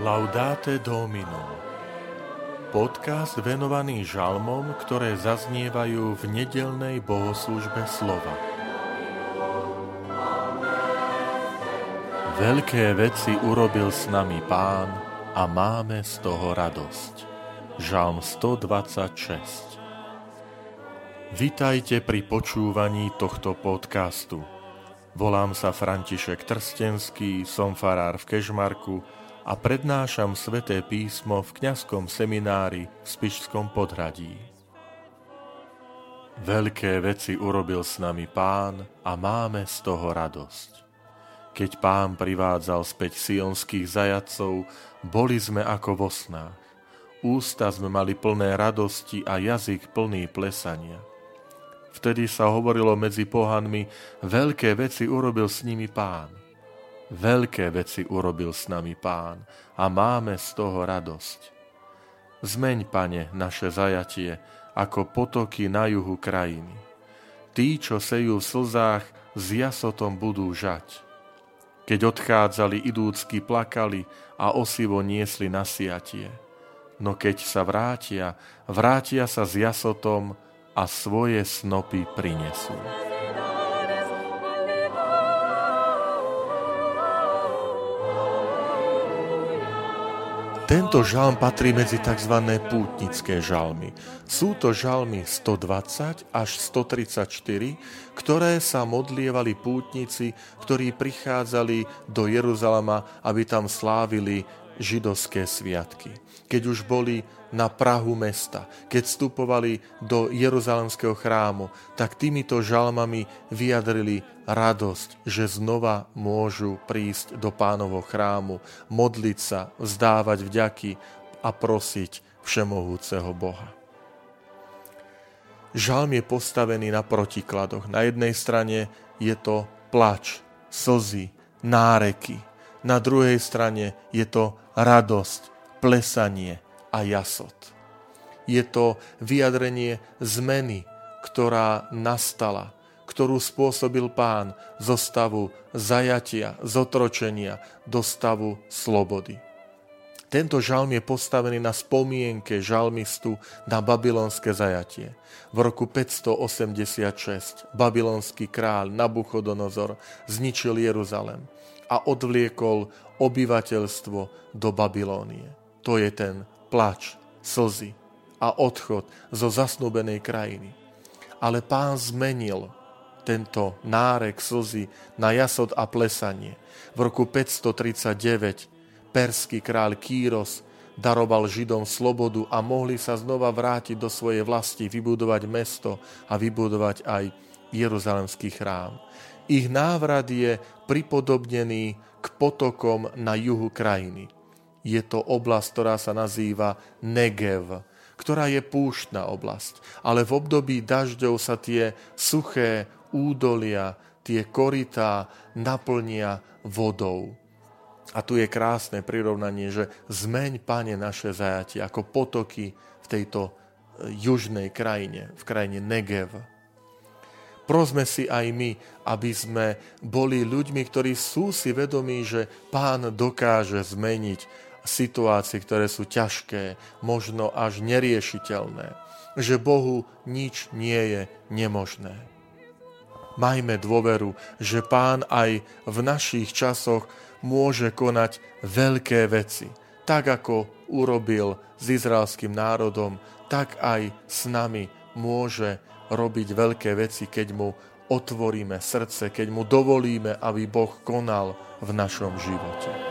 Laudate Domino Podcast venovaný žalmom, ktoré zaznievajú v nedelnej bohoslužbe slova. Veľké veci urobil s nami Pán a máme z toho radosť. Žalm 126 Vitajte pri počúvaní tohto podcastu. Volám sa František Trstenský, som farár v Kežmarku a prednášam sveté písmo v kňazskom seminári v Spišskom podhradí. Veľké veci urobil s nami pán a máme z toho radosť. Keď pán privádzal späť sionských zajacov, boli sme ako vo snách. Ústa sme mali plné radosti a jazyk plný plesania. Vtedy sa hovorilo medzi pohanmi, veľké veci urobil s nimi pán. Veľké veci urobil s nami pán a máme z toho radosť. Zmeň, pane, naše zajatie ako potoky na juhu krajiny. Tí, čo sejú v slzách, s jasotom budú žať. Keď odchádzali, idúcky plakali a osivo niesli na siatie. No keď sa vrátia, vrátia sa s jasotom, a svoje snopy prinesú. Tento žalm patrí medzi tzv. pútnické žalmy. Sú to žalmy 120 až 134, ktoré sa modlievali pútnici, ktorí prichádzali do Jeruzalema, aby tam slávili židovské sviatky. Keď už boli na Prahu mesta, keď vstupovali do Jeruzalemského chrámu, tak týmito žalmami vyjadrili radosť, že znova môžu prísť do pánovho chrámu, modliť sa, vzdávať vďaky a prosiť všemohúceho Boha. Žalm je postavený na protikladoch. Na jednej strane je to plač, slzy, náreky. Na druhej strane je to radosť, plesanie, a jasot. Je to vyjadrenie zmeny, ktorá nastala, ktorú spôsobil pán zo stavu zajatia, zotročenia do stavu slobody. Tento žalm je postavený na spomienke žalmistu na babylonské zajatie. V roku 586 babylonský kráľ Nabuchodonozor zničil Jeruzalem a odvliekol obyvateľstvo do Babylónie. To je ten plač, slzy a odchod zo zasnúbenej krajiny. Ale pán zmenil tento nárek slzy na jasod a plesanie. V roku 539 perský kráľ Kýros daroval Židom slobodu a mohli sa znova vrátiť do svojej vlasti, vybudovať mesto a vybudovať aj Jeruzalemský chrám. Ich návrat je pripodobnený k potokom na juhu krajiny je to oblasť, ktorá sa nazýva Negev, ktorá je púštna oblasť. Ale v období dažďov sa tie suché údolia, tie korytá naplnia vodou. A tu je krásne prirovnanie, že zmeň, pane, naše zajatie ako potoky v tejto e, južnej krajine, v krajine Negev. Prosme si aj my, aby sme boli ľuďmi, ktorí sú si vedomí, že pán dokáže zmeniť situácie, ktoré sú ťažké, možno až neriešiteľné. Že Bohu nič nie je nemožné. Majme dôveru, že Pán aj v našich časoch môže konať veľké veci. Tak ako urobil s izraelským národom, tak aj s nami môže robiť veľké veci, keď mu otvoríme srdce, keď mu dovolíme, aby Boh konal v našom živote.